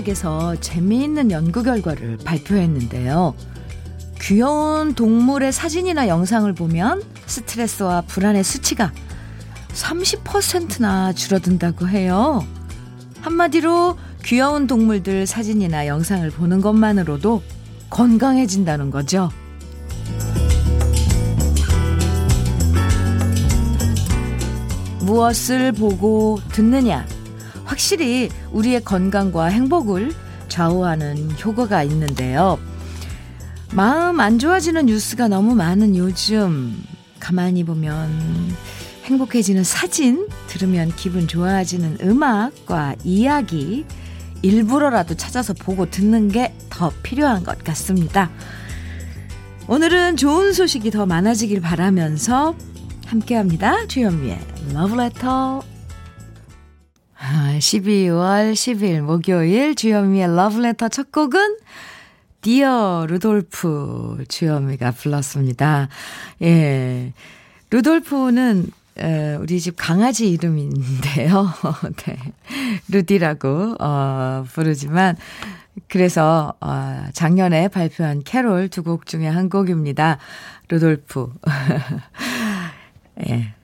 대학에서 재미있는 연구 결과를 발표했는데요. 귀여운 동물의 사진이나 영상을 보면 스트레스와 불안의 수치가 30%나 줄어든다고 해요. 한마디로 귀여운 동물들 사진이나 영상을 보는 것만으로도 건강해진다는 거죠. 무엇을 보고 듣느냐. 확실히 우리의 건강과 행복을 좌우하는 효과가 있는데요. 마음 안 좋아지는 뉴스가 너무 많은 요즘 가만히 보면 행복해지는 사진, 들으면 기분 좋아지는 음악과 이야기 일부러라도 찾아서 보고 듣는 게 더 필요한 것 같습니다. 오늘은 좋은 소식이 더 많아지길 바라면서 함께합니다. 주현미의 러브레터 12월 10일 목요일 주현미의 러브레터 첫 곡은 Dear 루돌프 주현미가 불렀습니다. 예. 루돌프는 우리 집 강아지 이름인데요. 네. 루디라고 어 부르지만 그래서 어 작년에 발표한 캐롤 두 곡 중에 한 곡입니다. 루돌프. 예.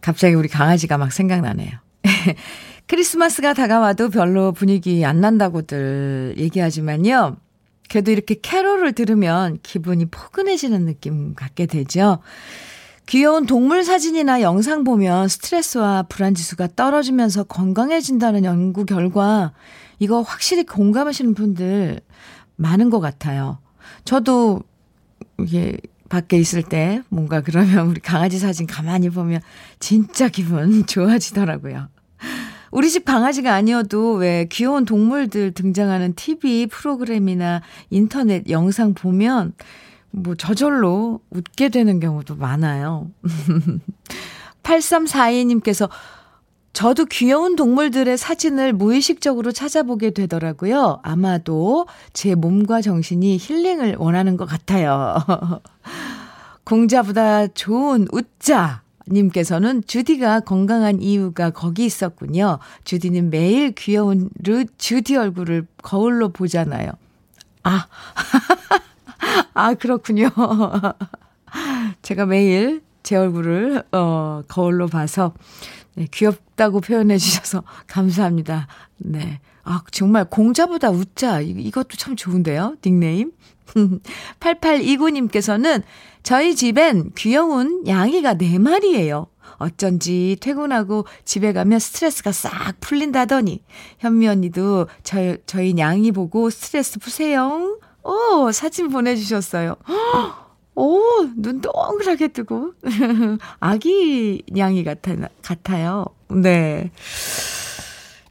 갑자기 우리 강아지가 막 생각나네요. 크리스마스가 다가와도 별로 분위기 안 난다고들 얘기하지만요. 그래도 이렇게 캐롤을 들으면 기분이 포근해지는 느낌 갖게 되죠. 귀여운 동물 사진이나 영상 보면 스트레스와 불안 지수가 떨어지면서 건강해진다는 연구 결과 이거 확실히 공감하시는 분들 많은 것 같아요. 저도 이게 밖에 있을 때 뭔가 그러면 우리 강아지 사진 가만히 보면 진짜 기분 좋아지더라고요. 우리 집 강아지가 아니어도 왜 귀여운 동물들 등장하는 TV 프로그램이나 인터넷 영상 보면 뭐 저절로 웃게 되는 경우도 많아요. 8342님께서 저도 귀여운 동물들의 사진을 무의식적으로 찾아보게 되더라고요. 아마도 제 몸과 정신이 힐링을 원하는 것 같아요. 공자보다 좋은 웃자. 님께서는 주디가 건강한 이유가 거기 있었군요. 주디는 매일 귀여운 르 주디 얼굴을 거울로 보잖아요. 아, 아, 그렇군요. 제가 매일 제 얼굴을, 어, 거울로 봐서, 네, 귀엽다고 표현해 주셔서 감사합니다. 네. 아, 정말 공자보다 웃자. 이것도 참 좋은데요. 닉네임. 8829님께서는 저희 집엔 귀여운 양이가 4마리예요. 어쩐지 퇴근하고 집에 가면 스트레스가 싹 풀린다더니 현미 언니도 저, 저희 양이 보고 스트레스 푸세요. 오, 사진 보내주셨어요. 오, 눈 동그랗게 뜨고. 아기 냥이 같아, 같아요. 네.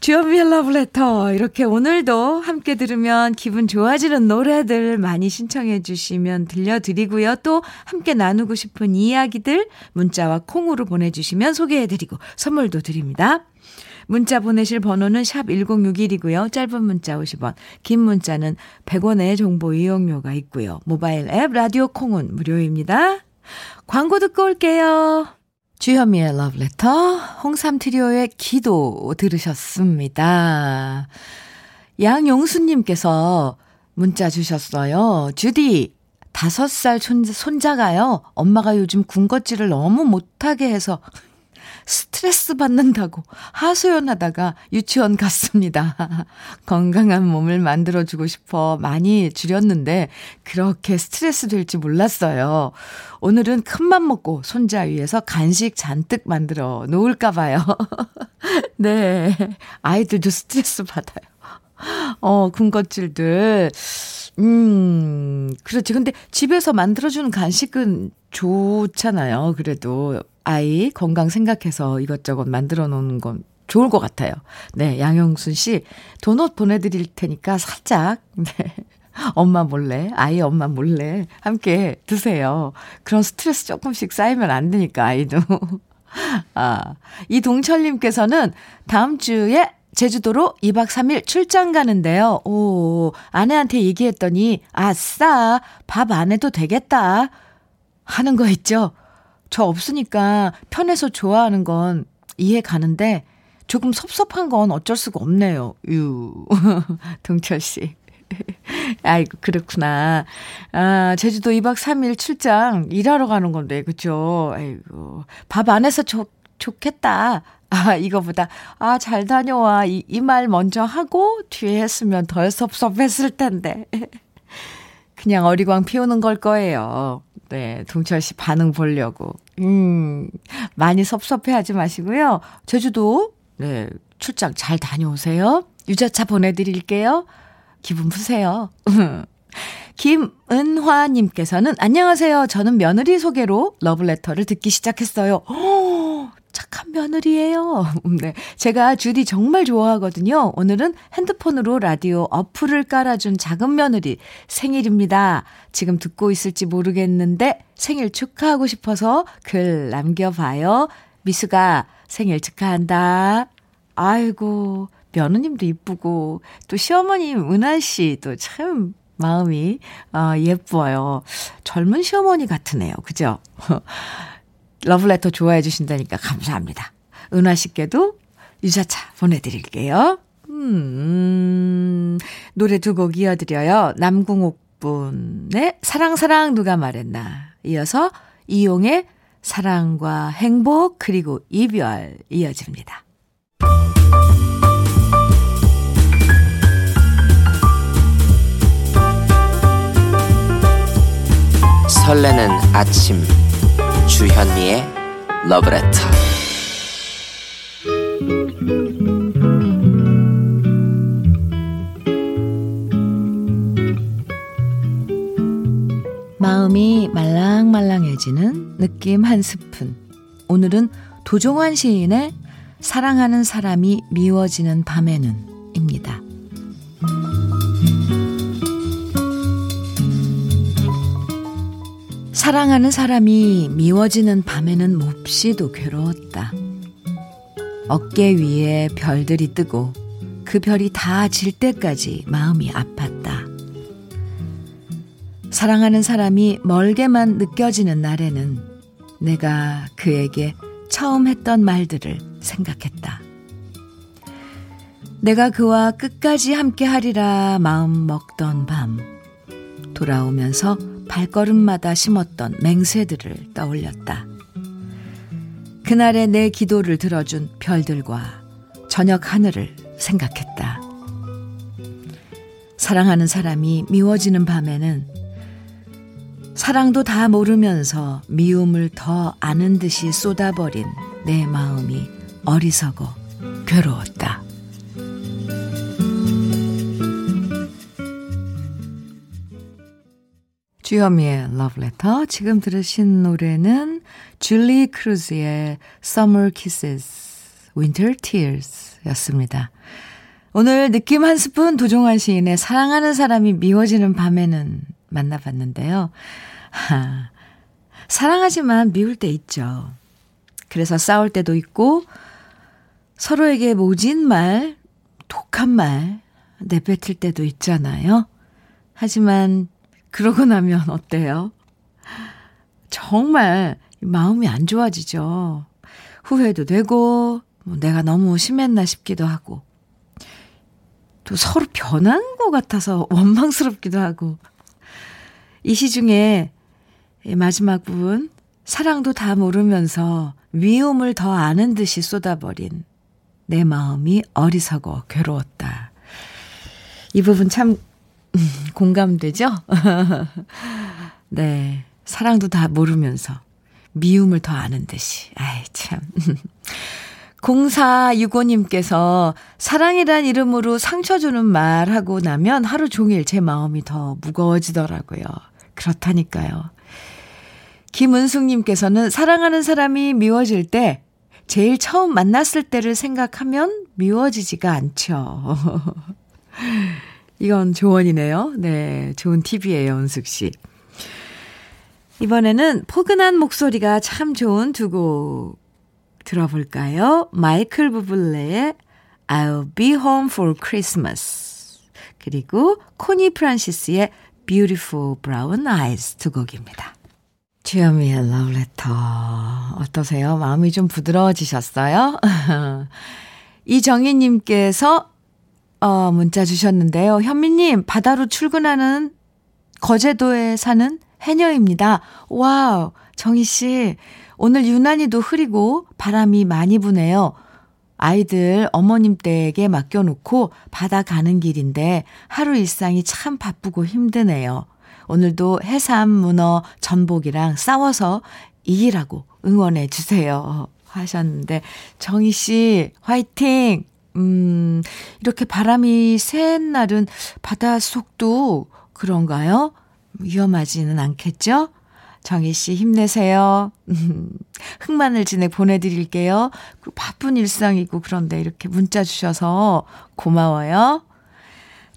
주연미의 러브레터. 이렇게 오늘도 함께 들으면 기분 좋아지는 노래들 많이 신청해 주시면 들려드리고요. 또 함께 나누고 싶은 이야기들 문자와 콩으로 보내주시면 소개해 드리고 선물도 드립니다. 문자 보내실 번호는 샵 1061이고요. 짧은 문자 50원, 긴 문자는 100원의 정보 이용료가 있고요. 모바일 앱 라디오 콩은 무료입니다. 광고 듣고 올게요. 주현미의 러브레터, 홍삼 트리오의 기도 들으셨습니다. 양용수님께서 문자 주셨어요. 주디, 다섯 살 손자가요. 엄마가 요즘 군것질을 너무 못하게 해서 스트레스 받는다고 하소연하다가 유치원 갔습니다. 건강한 몸을 만들어주고 싶어 많이 줄였는데 그렇게 스트레스 될지 몰랐어요. 오늘은 큰맘 먹고 손자 위에서 간식 잔뜩 만들어 놓을까봐요. 네. 아이들도 스트레스 받아요. 어, 군것질들. 음, 그렇지. 근데 집에서 만들어주는 간식은 좋잖아요. 그래도 아이 건강 생각해서 이것저것 만들어 놓는 건 좋을 것 같아요. 네, 양영순 씨, 도넛 보내드릴 테니까 살짝, 네. 엄마 몰래, 아이 엄마 몰래 함께 드세요. 그런 스트레스 조금씩 쌓이면 안 되니까, 아이도. 아, 이동철님께서는 다음 주에 제주도로 2박 3일 출장 가는데요. 오, 아내한테 얘기했더니, 아싸, 밥 안 해도 되겠다. 하는 거 있죠? 저 없으니까 편해서 좋아하는 건 이해 가는데 조금 섭섭한 건 어쩔 수가 없네요. 유. 동철 씨. 아이고, 그렇구나. 아, 제주도 2박 3일 출장 일하러 가는 건데, 그쵸? 아이고. 밥안 해서 좋, 좋겠다. 아, 이거보다, 아, 잘 다녀와. 이, 이 말 먼저 하고 뒤에 했으면 덜 섭섭했을 텐데. 그냥 어리광 피우는 걸 거예요. 네, 동철 씨 반응 보려고. 음, 많이 섭섭해 하지 마시고요. 제주도, 네, 출장 잘 다녀오세요. 유자차 보내드릴게요. 기분 푸세요. 김은화님께서는 안녕하세요. 저는 며느리 소개로 러블레터를 듣기 시작했어요. 오, 착한 며느리예요. 네. 제가 주디 정말 좋아하거든요. 오늘은 핸드폰으로 라디오 어플을 깔아준 작은 며느리 생일입니다. 지금 듣고 있을지 모르겠는데 생일 축하하고 싶어서 글 남겨봐요. 미수가 생일 축하한다. 아이고, 며느님도 이쁘고, 또 시어머님 은하 씨도 참 마음이 어, 예뻐요. 젊은 시어머니 같으네요. 그죠? 러블레터 좋아해 주신다니까 감사합니다. 은하 씨께도 유자차 보내드릴게요. 음, 노래 두 곡 이어드려요. 남궁옥 분의 사랑사랑 누가 말했나. 이어서 이용의 사랑과 행복 그리고 이별 이어집니다. 설레는 아침 주현미의 러브레터 마음이 말랑말랑해지는 느낌 한 스푼. 오늘은 도종환 시인의 사랑하는 사람이 미워지는 밤에는 입니다. 사랑하는 사람이 미워지는 밤에는 몹시도 괴로웠다. 어깨 위에 별들이 뜨고 그 별이 다 질 때까지 마음이 아팠다. 사랑하는 사람이 멀게만 느껴지는 날에는 내가 그에게 처음 했던 말들을 생각했다. 내가 그와 끝까지 함께 하리라 마음 먹던 밤. 돌아오면서 발걸음마다 심었던 맹세들을 떠올렸다. 그날의 내 기도를 들어준 별들과 저녁 하늘을 생각했다. 사랑하는 사람이 미워지는 밤에는 사랑도 다 모르면서 미움을 더 아는 듯이 쏟아버린 내 마음이 어리석어 괴로웠다. 주현미의 러브레터. 지금 들으신 노래는 줄리 크루즈의 Summer Kisses, Winter Tears 였습니다. 오늘 느낌 한 스푼 도종환 시인의 사랑하는 사람이 미워지는 밤에는 만나봤는데요. 하, 사랑하지만 미울 때 있죠. 그래서 싸울 때도 있고, 서로에게 모진 말, 독한 말, 내뱉을 때도 있잖아요. 하지만 그러고 나면 어때요? 정말 마음이 안 좋아지죠. 후회도 되고, 뭐 내가 너무 심했나 싶기도 하고, 또 서로 변한 것 같아서 원망스럽기도 하고, 이 시중에 마지막 부분, 사랑도 다 모르면서 미움을 더 아는 듯이 쏟아버린 내 마음이 어리석어 괴로웠다. 이 부분 참 공감되죠? 네. 사랑도 다 모르면서 미움을 더 아는 듯이. 아이, 참. 0465님께서 사랑이란 이름으로 상처 주는 말 하고 나면 하루 종일 제 마음이 더 무거워지더라고요. 그렇다니까요. 김은숙님께서는 사랑하는 사람이 미워질 때 제일 처음 만났을 때를 생각하면 미워지지가 않죠. 이건 조언이네요. 네, 좋은 팁이에요, 은숙 씨. 이번에는 포근한 목소리가 참 좋은 두 곡 들어볼까요? 마이클 부블레의 I'll be home for Christmas. 그리고 코니 프란시스의 Beautiful Brown Eyes 두 곡입니다. 주현미의 러브레터. 어떠세요? 마음이 좀 부드러워지셨어요? 이정희님께서 어, 문자 주셨는데요. 현미님, 바다로 출근하는 거제도에 사는 해녀입니다. wow, 정희씨, 오늘 유난히도 흐리고 바람이 많이 부네요. 아이들 어머님 댁에 맡겨놓고 바다 가는 길인데 하루 일상이 참 바쁘고 힘드네요. 오늘도 해삼, 문어, 전복이랑 싸워서 이기라고 응원해 주세요. 하셨는데, 정희 씨, 화이팅! 음, 이렇게 바람이 센 날은 바닷속도 그런가요? 위험하지는 않겠죠? 정희 씨 힘내세요. 흑마늘 진액 보내드릴게요. 그 바쁜 일상이고 그런데 이렇게 문자 주셔서 고마워요.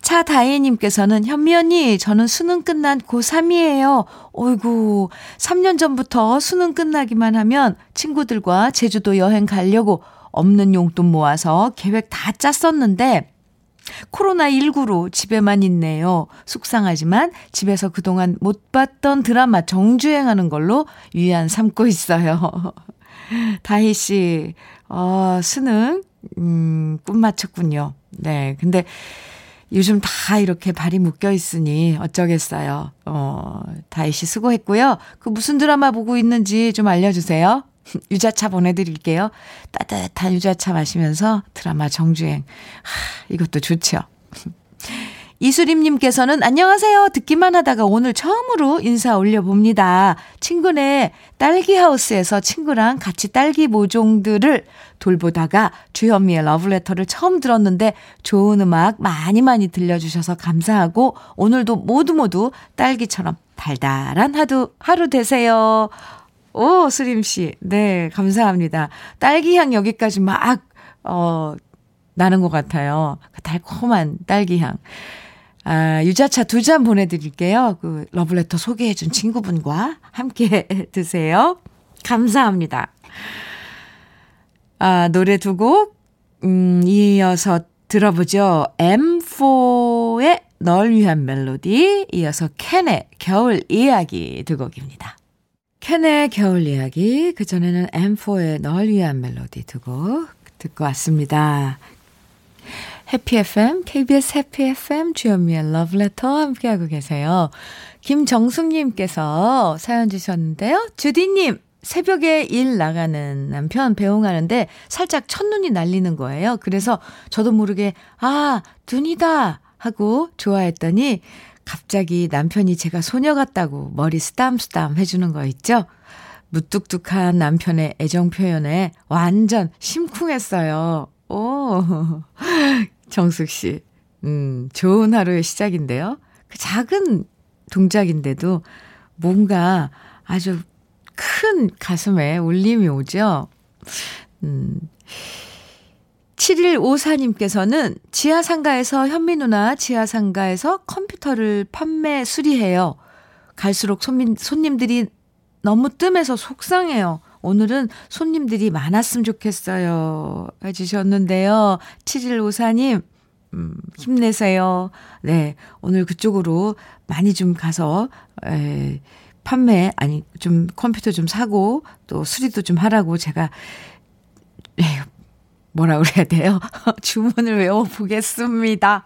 차다혜님께서는 현미 언니, 저는 수능 끝난 고3이에요. 어이구, 3년 전부터 수능 끝나기만 하면 친구들과 제주도 여행 가려고 없는 용돈 모아서 계획 다 짰었는데, 코로나19로 집에만 있네요. 속상하지만 집에서 그동안 못 봤던 드라마 정주행하는 걸로 위안 삼고 있어요. 다희 씨, 어, 수능, 음, 꿈 맞췄군요. 네. 근데 요즘 다 이렇게 발이 묶여 있으니 어쩌겠어요. 어, 다희 씨 수고했고요. 그 무슨 드라마 보고 있는지 좀 알려주세요. 유자차 보내드릴게요. 따뜻한 유자차 마시면서 드라마 정주행. 하, 이것도 좋죠. 이수림님께서는 안녕하세요. 듣기만 하다가 오늘 처음으로 인사 올려봅니다. 친구네 딸기하우스에서 친구랑 같이 딸기 모종들을 돌보다가 주현미의 러브레터를 처음 들었는데 좋은 음악 많이 많이 들려주셔서 감사하고 오늘도 모두 모두 딸기처럼 달달한 하루, 하루 되세요. 오, 수림씨. 네, 감사합니다. 딸기향 여기까지 막, 어, 나는 것 같아요. 그 달콤한 딸기향. 아, 유자차 두 잔 보내드릴게요. 그 러블레터 소개해준 친구분과 함께 드세요. 감사합니다. 아, 노래 두 곡, 음, 이어서 들어보죠. M4의 널 위한 멜로디, 이어서 캔의 겨울 이야기 두 곡입니다. 캔의 겨울 이야기, 그전에는 M4의 널 위한 멜로디 두곡 듣고 왔습니다. 해피 FM, KBS 해피 FM, 주현미의 러브레터 함께하고 계세요. 김정숙님께서 사연 주셨는데요. 주디님, 새벽에 일 나가는 남편 배웅하는데 살짝 첫눈이 날리는 거예요. 그래서 저도 모르게, 아, 눈이다! 하고 좋아했더니 갑자기 남편이 제가 소녀 같다고 머리 스담스담 해주는 거 있죠? 무뚝뚝한 남편의 애정 표현에 완전 심쿵했어요. 오, 정숙 씨. 음, 좋은 하루의 시작인데요. 그 작은 동작인데도 뭔가 아주 큰 가슴에 울림이 오죠. 음. 7154님께서는 지하상가에서 현미 누나 지하상가에서 컴퓨터를 판매 수리해요. 갈수록 손님, 손님들이 너무 뜸해서 속상해요. 오늘은 손님들이 많았으면 좋겠어요. 해주셨는데요. 7154님, 음, 힘내세요. 네. 오늘 그쪽으로 많이 좀 가서, 에, 판매, 아니, 좀 컴퓨터 좀 사고, 또 수리도 좀 하라고 제가, 에, 뭐라 그래야 돼요? 주문을 외워보겠습니다.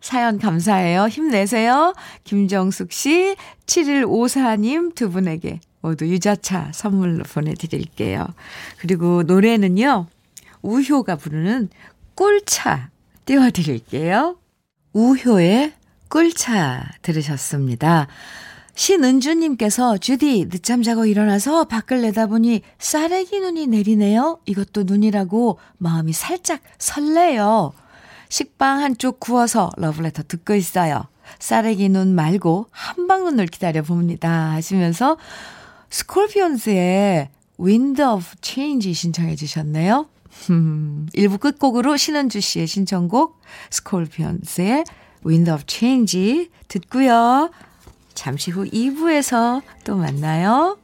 사연 감사해요. 힘내세요. 김정숙 씨, 7154님 두 분에게 모두 유자차 선물로 보내드릴게요. 그리고 노래는요, 우효가 부르는 꿀차 띄워드릴게요. 우효의 꿀차 들으셨습니다. 신은주님께서 주디 늦잠 자고 일어나서 밖을 내다보니 쌀래기 눈이 내리네요. 이것도 눈이라고 마음이 살짝 설레요. 식빵 한쪽 구워서 러브레터 듣고 있어요. 쌀래기 눈 말고 한방눈을 기다려 봅니다. 하시면서 스콜피온스의 Wind of Change 신청해 주셨네요. 음, 1부 끝곡으로 신은주 씨의 신청곡 스콜피온스의 Wind of Change 듣고요. 잠시 후 2부에서 또 만나요.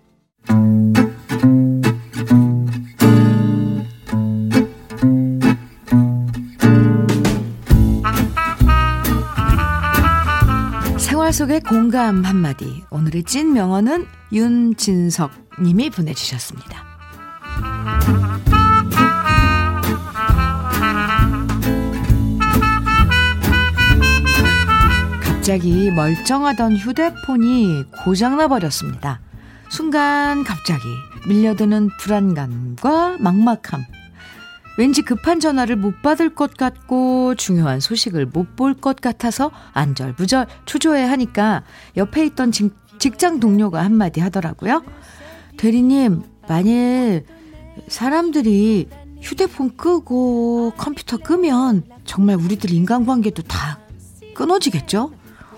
생활 속의 공감 한마디. 오늘의 찐 명언은 윤진석 님이 보내주셨습니다. 갑자기 멀쩡하던 휴대폰이 고장나 버렸습니다. 순간 갑자기 밀려드는 불안감과 막막함. 왠지 급한 전화를 못 받을 것 같고 중요한 소식을 못 볼 것 같아서 안절부절 초조해 하니까 옆에 있던 직, 직장 동료가 한마디 하더라고요. 대리님, 만일 사람들이 휴대폰 끄고 컴퓨터 끄면 정말 우리들 인간관계도 다 끊어지겠죠?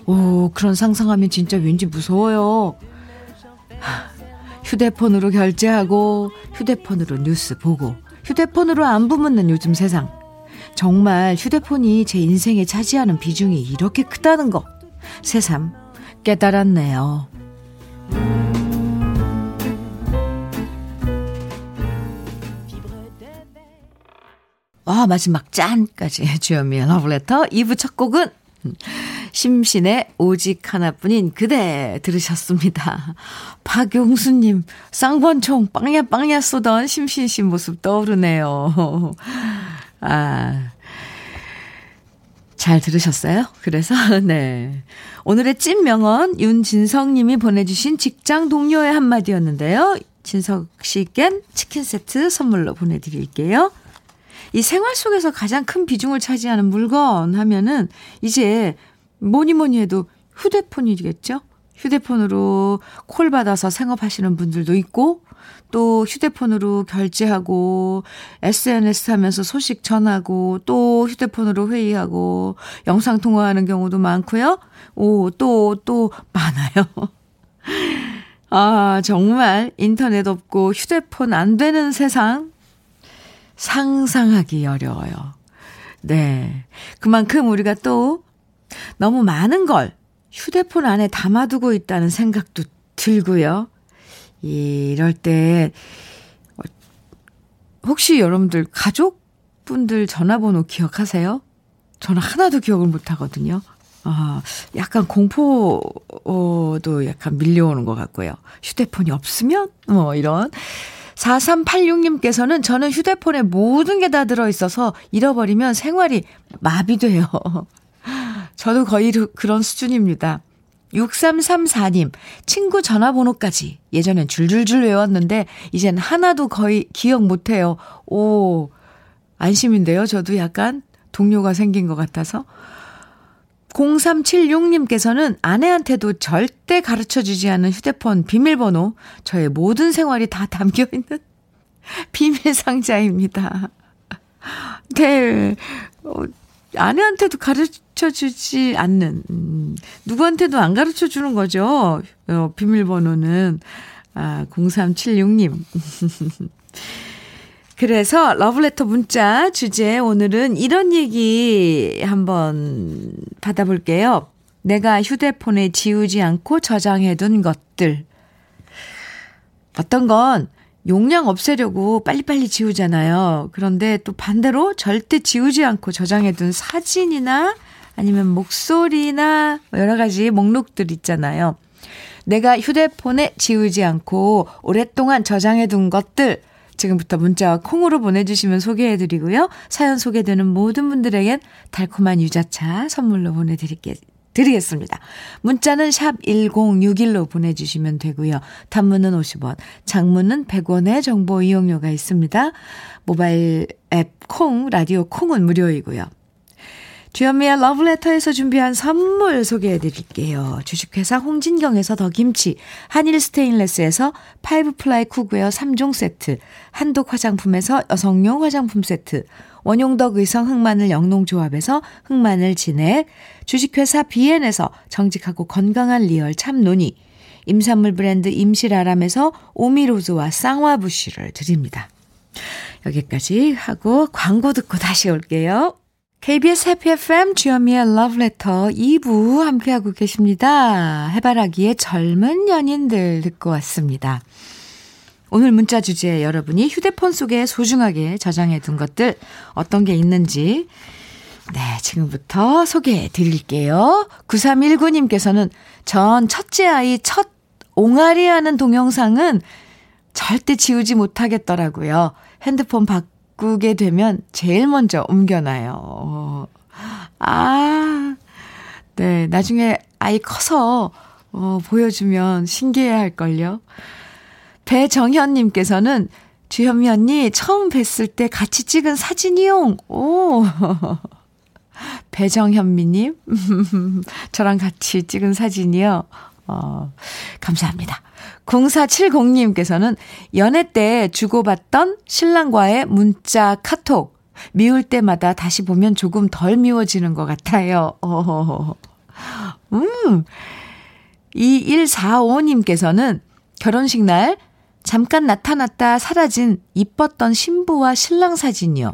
오, 그런 상상하면 진짜 왠지 무서워요. 휴대폰으로 결제하고, 휴대폰으로 뉴스 보고, 휴대폰으로 안부 묻는 요즘 세상. 정말 휴대폰이 제 인생에 차지하는 비중이 이렇게 크다는 거. 새삼 깨달았네요. 와, 마지막 짠까지 주현미의 러브레터 2부 첫 곡은 심신의 오직 하나뿐인 그대 들으셨습니다. 박용수님, 쌍권총 빵야 빵야 쏘던 심신 씨 모습 떠오르네요. 아, 잘 들으셨어요? 그래서, 네. 오늘의 찐 명언, 윤진성 님이 보내주신 직장 동료의 한마디였는데요. 진석 씨껜 치킨 세트 선물로 보내드릴게요. 이 생활 속에서 가장 큰 비중을 차지하는 물건 하면은 이제 뭐니 뭐니 해도 휴대폰이겠죠? 휴대폰으로 콜 받아서 생업하시는 분들도 있고, 또 휴대폰으로 결제하고, SNS 하면서 소식 전하고, 또 휴대폰으로 회의하고, 영상통화하는 경우도 많고요. 오, 또, 또 많아요. 아, 정말 인터넷 없고 휴대폰 안 되는 세상 상상하기 어려워요. 네. 그만큼 우리가 또 너무 많은 걸 휴대폰 안에 담아두고 있다는 생각도 들고요. 이럴 때, 혹시 여러분들 가족분들 전화번호 기억하세요? 저는 하나도 기억을 못 하거든요. 아, 약간 공포도 약간 밀려오는 것 같고요. 휴대폰이 없으면? 뭐, 이런. 4386님께서는 저는 휴대폰에 모든 게 다 들어있어서 잃어버리면 생활이 마비돼요. 저도 거의 그런 수준입니다. 6334님, 친구 전화번호까지 예전엔 줄줄줄 외웠는데, 이젠 하나도 거의 기억 못해요. 오, 안심인데요. 저도 약간 동료가 생긴 것 같아서. 0376님께서는 아내한테도 절대 가르쳐 주지 않은 휴대폰 비밀번호, 저의 모든 생활이 다 담겨 있는 비밀 상자입니다. 네. 어, 아내한테도 가르쳐 주지 않는, 음, 누구한테도 안 가르쳐 주는 거죠. 어, 비밀번호는. 아, 0376님. 그래서 러브레터 문자 주제 오늘은 이런 얘기 한번 받아볼게요. 내가 휴대폰에 지우지 않고 저장해둔 것들. 어떤 건 용량 없애려고 빨리빨리 지우잖아요. 그런데 또 반대로 절대 지우지 않고 저장해둔 사진이나 아니면 목소리나 여러 가지 목록들 있잖아요. 내가 휴대폰에 지우지 않고 오랫동안 저장해둔 것들. 지금부터 문자와 콩으로 보내주시면 소개해드리고요. 사연 소개되는 모든 분들에겐 달콤한 유자차 선물로 보내드릴게요. 드리겠습니다. 문자는 샵 1061로 보내주시면 되고요. 단문은 50원, 장문은 100원의 정보 이용료가 있습니다. 모바일 앱 콩, 라디오 콩은 무료이고요. 주현미의 러브레터에서 준비한 선물 소개해 드릴게요. 주식회사 홍진경에서 더 김치, 한일 스테인레스에서 five ply cookware 3종 세트, 한독 화장품에서 여성용 화장품 세트, 원용덕 의성 흑마늘 영농조합에서 흑마늘 진액, 주식회사 비엔에서 정직하고 건강한 real 참노니, 임산물 브랜드 임실아람에서 오미로즈와 쌍화부쉬를 드립니다. 여기까지 하고 광고 듣고 다시 올게요. KBS 해피 FM 주현미의 러브레터 2부 함께하고 계십니다. 해바라기의 젊은 연인들 듣고 왔습니다. 오늘 문자 주제 여러분이 휴대폰 속에 소중하게 저장해 둔 것들 어떤 게 있는지 네, 지금부터 소개해 드릴게요. 9319님께서는 전 첫째 아이 첫 옹알이 하는 동영상은 절대 지우지 못하겠더라고요. 핸드폰 밖 바꾸게 되면 제일 먼저 옮겨놔요. 아, 네, 나중에 아이 커서, 어, 보여주면 신기해 할걸요. 배정현님께서는 주현미 언니 처음 뵀을 때 같이 찍은 사진이용. 오. 배정현미님. 저랑 같이 찍은 사진이요. 어, 감사합니다. 0470님께서는 연애 때 주고받던 신랑과의 문자 카톡. 미울 때마다 다시 보면 조금 덜 미워지는 것 같아요. 어, 음. 2145님께서는 결혼식 날 잠깐 나타났다 사라진 이뻤던 신부와 신랑 사진이요.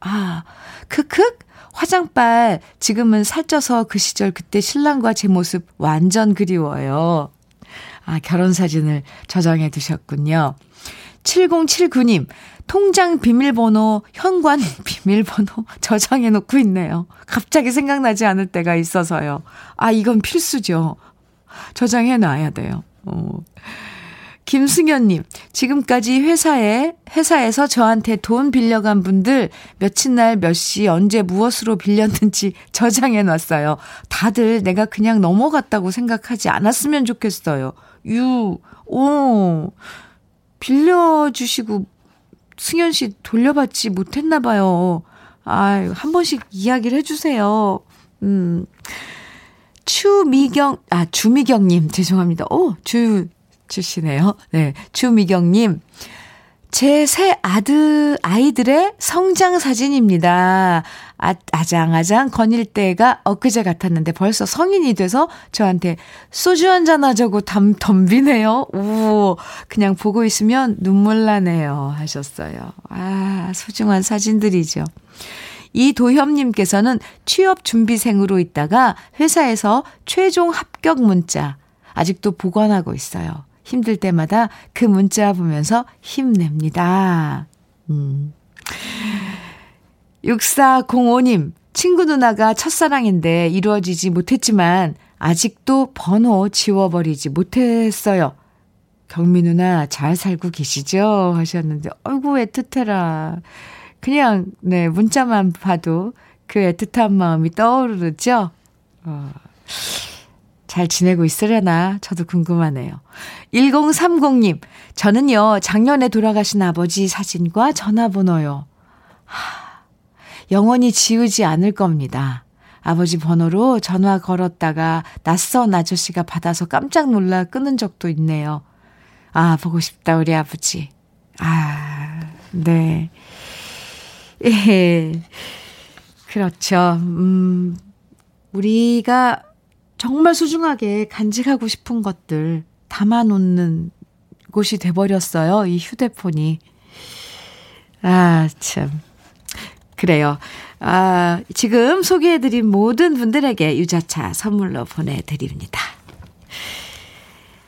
아, 크크? 화장빨 지금은 살쪄서 그 시절 그때 신랑과 제 모습 완전 그리워요. 아, 결혼 사진을 저장해 두셨군요. 7079님, 통장 비밀번호, 현관 비밀번호 저장해 놓고 있네요. 갑자기 생각나지 않을 때가 있어서요. 아, 이건 필수죠. 저장해 놔야 돼요. 어. 김승현님, 지금까지 회사에, 회사에서 저한테 돈 빌려간 분들 며칠 날 몇 시 언제 무엇으로 빌렸는지 저장해 놨어요. 다들 내가 그냥 넘어갔다고 생각하지 않았으면 좋겠어요. 유, 오, 빌려주시고 승현 씨 돌려받지 못했나 봐요. 아, 한 번씩 이야기를 해주세요. 음. 추미경, 아, 주미경님, 죄송합니다. 오, 주, 주시네요. 네. 주미경님. 제 새 아들, 아이들의 성장 사진입니다. 아, 아장아장 거닐 때가 엊그제 같았는데 벌써 성인이 돼서 저한테 소주 한잔 하자고 담, 덤비네요. 오, 그냥 보고 있으면 눈물 나네요. 하셨어요. 아, 소중한 사진들이죠. 이도협님께서는 취업 준비생으로 있다가 회사에서 최종 합격 문자 아직도 보관하고 있어요. 힘들 때마다 그 문자 보면서 힘냅니다. 음. 6405님, 친구 누나가 첫사랑인데 이루어지지 못했지만 아직도 번호 지워버리지 못했어요. 경미 누나 잘 살고 계시죠? 하셨는데, 어이구, 애틋해라. 그냥, 네, 문자만 봐도 그 애틋한 마음이 떠오르죠? 어. 잘 지내고 있으려나 저도 궁금하네요. 1030님, 저는요, 작년에 돌아가신 아버지 사진과 전화번호요. 하, 영원히 지우지 않을 겁니다. 아버지 번호로 전화 걸었다가 낯선 아저씨가 받아서 깜짝 놀라 끊은 적도 있네요. 아, 보고 싶다, 우리 아버지. 아, 네. 예. 그렇죠. 음, 우리가 정말 소중하게 간직하고 싶은 것들 담아놓는 곳이 돼버렸어요. 이 휴대폰이. 아, 참. 그래요. 아, 지금 소개해드린 모든 분들에게 유자차 선물로 보내드립니다.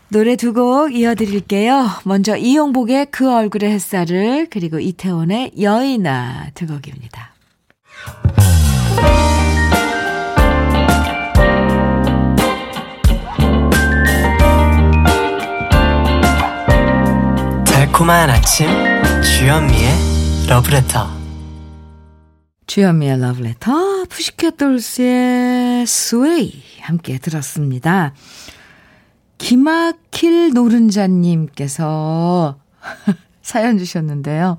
노래 두 곡 이어드릴게요. 먼저 이용복의 그 얼굴의 햇살을 그리고 이태원의 여인아 두 곡입니다. 달콤한 아침 주현미의 러브레터 주현미의 러브레터 푸시켓 돌스의 스웨이 함께 들었습니다. 기마킬 노른자님께서 사연 주셨는데요.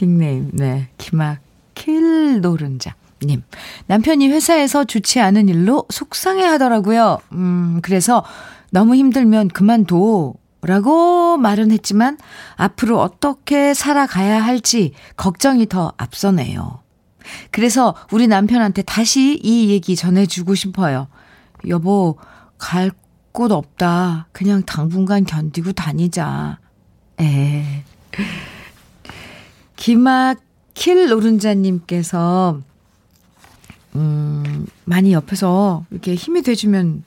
닉네임, 네. 기마킬 노른자 님. 남편이 회사에서 좋지 않은 일로 속상해 하더라고요. 음, 그래서 너무 힘들면 그만둬. 라고 말은 했지만 앞으로 어떻게 살아가야 할지 걱정이 더 앞서네요. 그래서 우리 남편한테 다시 이 얘기 전해주고 싶어요. 여보, 갈 곳 없다. 그냥 당분간 견디고 다니자. 에. 기마킬 노른자님께서, 음, 많이 옆에서 이렇게 힘이 돼주면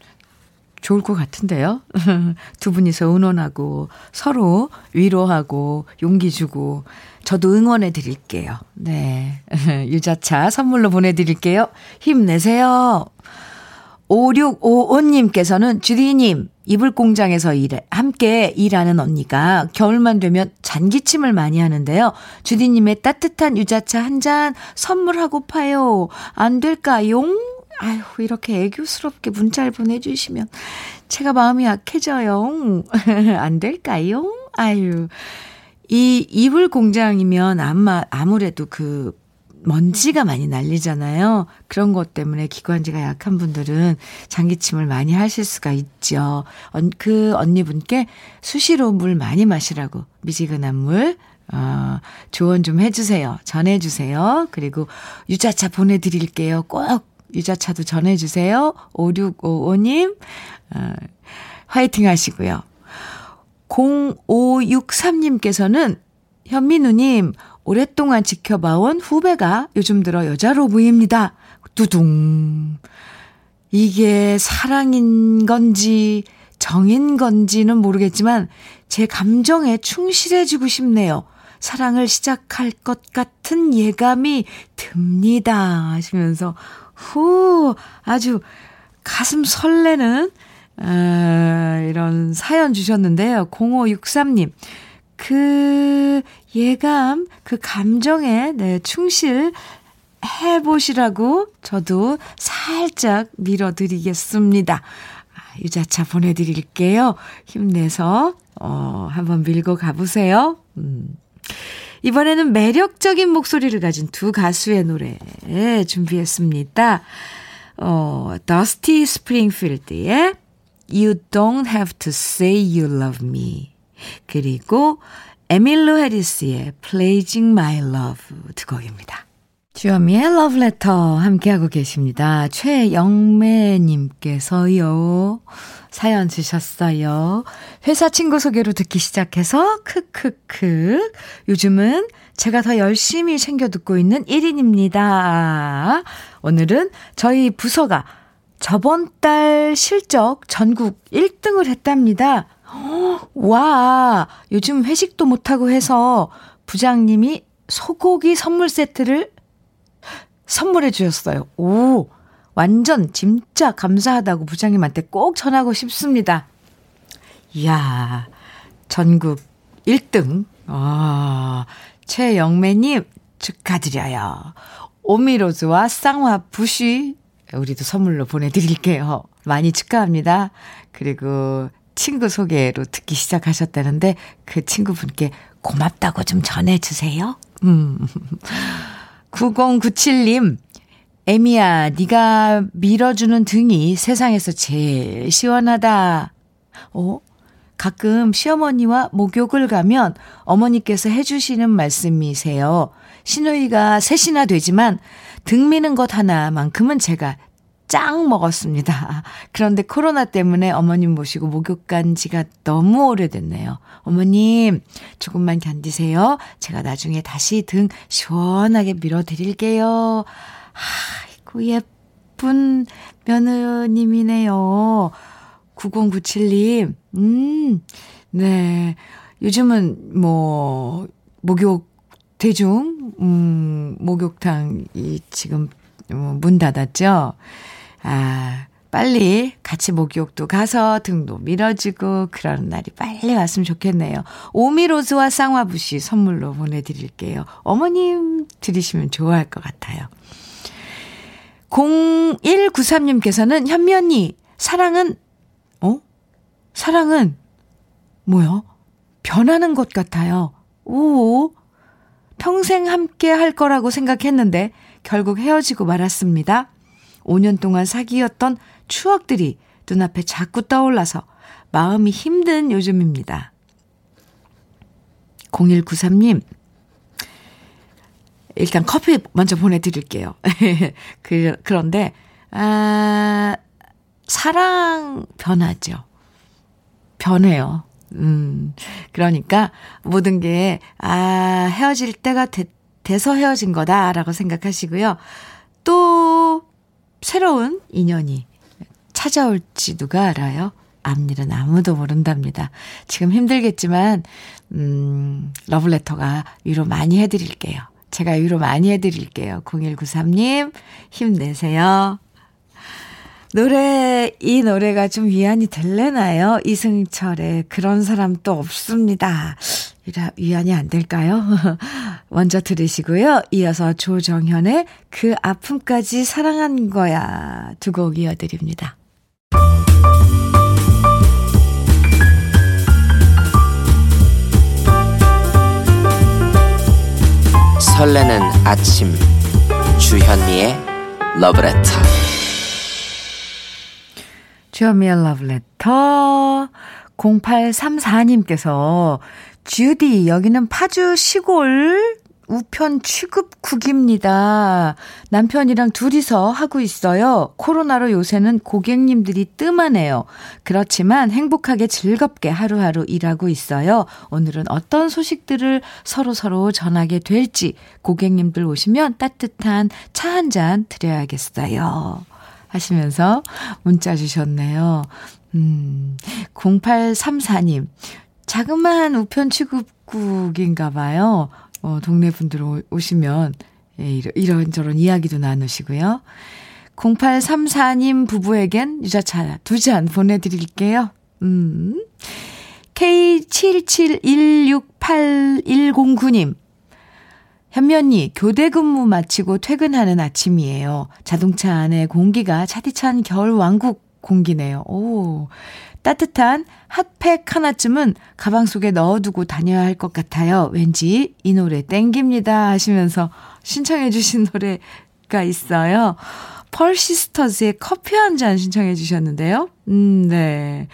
좋을 것 같은데요. 두 분이서 의논하고 서로 위로하고 용기 주고 저도 응원해 드릴게요. 네. 유자차 선물로 보내드릴게요. 힘내세요. 5655님께서는 주디님, 이불 공장에서 일해, 함께 일하는 언니가 겨울만 되면 잔기침을 많이 하는데요. 주디님의 따뜻한 유자차 한 잔 선물하고 파요. 안 될까요? 아유, 이렇게 애교스럽게 문자를 보내주시면 제가 마음이 약해져요. 안 될까요? 아유. 이 이불 공장이면 아마 아무래도 그 먼지가 많이 날리잖아요. 그런 것 때문에 기관지가 약한 분들은 장기침을 많이 하실 수가 있죠. 그 언니분께 수시로 물 많이 마시라고 미지근한 물 어, 조언 좀 해주세요. 전해주세요. 그리고 유자차 보내드릴게요. 꼭 유자차도 전해주세요. 5655님, 어, 화이팅 하시고요. 0563님께서는 현민우님, 오랫동안 지켜봐온 후배가 요즘 들어 여자로 보입니다. 두둥. 이게 사랑인 건지 정인 건지는 모르겠지만 제 감정에 충실해지고 싶네요. 사랑을 시작할 것 같은 예감이 듭니다. 하시면서, 후, 아주 가슴 설레는, 아, 이런 사연 주셨는데요. 0563님. 그 예감, 그 감정에, 네, 충실 해보시라고 저도 살짝 밀어드리겠습니다. 아, 유자차 보내드릴게요. 힘내서, 어, 한번 밀고 가보세요. 음. 이번에는 매력적인 목소리를 가진 두 가수의 노래 준비했습니다. 어, 더스티 스프링필드의 You Don't Have to Say You Love Me 그리고 에밀로 해리스의 Pledging My Love 두 곡입니다. 주현미의 러브레터 함께하고 계십니다. 최영매님께서요. 사연 주셨어요. 회사 친구 소개로 듣기 시작해서 크크크. 요즘은 제가 더 열심히 챙겨 듣고 있는 1인입니다. 오늘은 저희 부서가 저번 달 실적 전국 1등을 했답니다. 와, 요즘 회식도 못하고 해서 부장님이 소고기 선물 세트를 선물해 주셨어요. 오, 완전 진짜 감사하다고 부장님한테 꼭 전하고 싶습니다. 이야, 전국 1등. 아, 최영매님 축하드려요. 오미로즈와 쌍화 부쉬 우리도 선물로 보내드릴게요. 많이 축하합니다. 그리고 친구 소개로 듣기 시작하셨다는데 그 친구분께 고맙다고 좀 전해주세요. 음. 9097님, 에미야, 네가 밀어주는 등이 세상에서 제일 시원하다. 어? 가끔 시어머니와 목욕을 가면 어머니께서 해주시는 말씀이세요. 신우이가 셋이나 되지만 등 미는 것 하나만큼은 제가 짱 먹었습니다. 그런데 코로나 때문에 어머님 모시고 목욕 간 지가 너무 오래됐네요. 어머님, 조금만 견디세요. 제가 나중에 다시 등 시원하게 밀어드릴게요. 아이고, 예쁜 며느님이네요. 9097님, 음, 네. 요즘은 뭐, 목욕, 대중, 음, 목욕탕이 지금 뭐문 닫았죠? 아, 빨리 같이 목욕도 가서 등도 밀어주고 그런 날이 빨리 왔으면 좋겠네요. 오미로즈와 쌍화부시 선물로 보내드릴게요. 어머님 들으시면 좋아할 것 같아요. 0193님께서는 현미 언니, 사랑은, 어? 사랑은, 뭐요? 변하는 것 같아요. 오, 평생 함께 할 거라고 생각했는데 결국 헤어지고 말았습니다. 5년 동안 사귀었던 추억들이 눈앞에 자꾸 떠올라서 마음이 힘든 요즘입니다. 0193님, 일단 커피 먼저 보내드릴게요. 그, 그런데, 아, 사랑 변하죠. 변해요. 음, 그러니까 모든 게, 아, 헤어질 때가 되, 돼서 헤어진 거다라고 생각하시고요. 또, 새로운 인연이 찾아올지 누가 알아요? 앞일은 아무도 모른답니다. 지금 힘들겠지만, 음, 러블레터가 위로 많이 해드릴게요. 제가 위로 많이 해드릴게요. 0193님, 힘내세요. 노래, 이 노래가 좀 위안이 될래나요? 이승철의 그런 사람 또 없습니다. 위안이 안 될까요? 먼저 들으시고요. 이어서 조정현의 그 아픔까지 사랑한 거야 두 곡 이어드립니다. 설레는 아침. 주현미의 러브레터 주현미의 러브레터 0834님께서 주디 여기는 파주 시골 우편 취급국입니다. 남편이랑 둘이서 하고 있어요. 코로나로 요새는 고객님들이 뜸하네요. 그렇지만 행복하게 즐겁게 하루하루 일하고 있어요. 오늘은 어떤 소식들을 서로서로 전하게 될지 고객님들 오시면 따뜻한 차 한 잔 드려야겠어요. 하시면서 문자 주셨네요. 음, 0834님. 자그마한 우편 취급국인가 봐요. 어, 동네 분들 오시면 예, 이런저런 이야기도 나누시고요. 0834님 부부에겐 유자차 두 잔 보내드릴게요. 음. K77168109님. 현면이 교대 근무 마치고 퇴근하는 아침이에요. 자동차 안에 공기가 차디찬 겨울 왕국 공기네요. 오. 따뜻한 핫팩 하나쯤은 가방 속에 넣어두고 다녀야 할 것 같아요. 왠지 이 노래 땡깁니다 하시면서 신청해 주신 노래가 있어요. 펄시스터즈의 커피 한 잔 신청해 주셨는데요. 음, 네.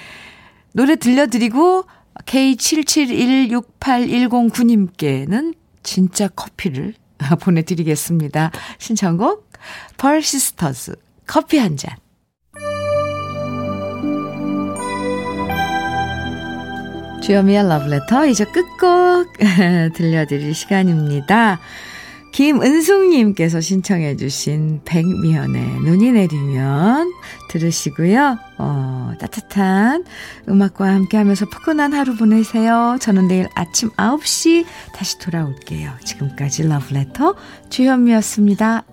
노래 들려드리고 K77168109님께는 진짜 커피를 보내드리겠습니다. 신청곡 펄시스터즈 커피 한 잔. 주여미의 러브레터 이제 끝곡 들려드릴 시간입니다. 김은숙님께서 신청해 주신 백미연의 눈이 내리면 들으시고요. 어, 따뜻한 음악과 함께하면서 푸근한 하루 보내세요. 저는 내일 아침 9시 다시 돌아올게요. 지금까지 러브레터 주현미였습니다.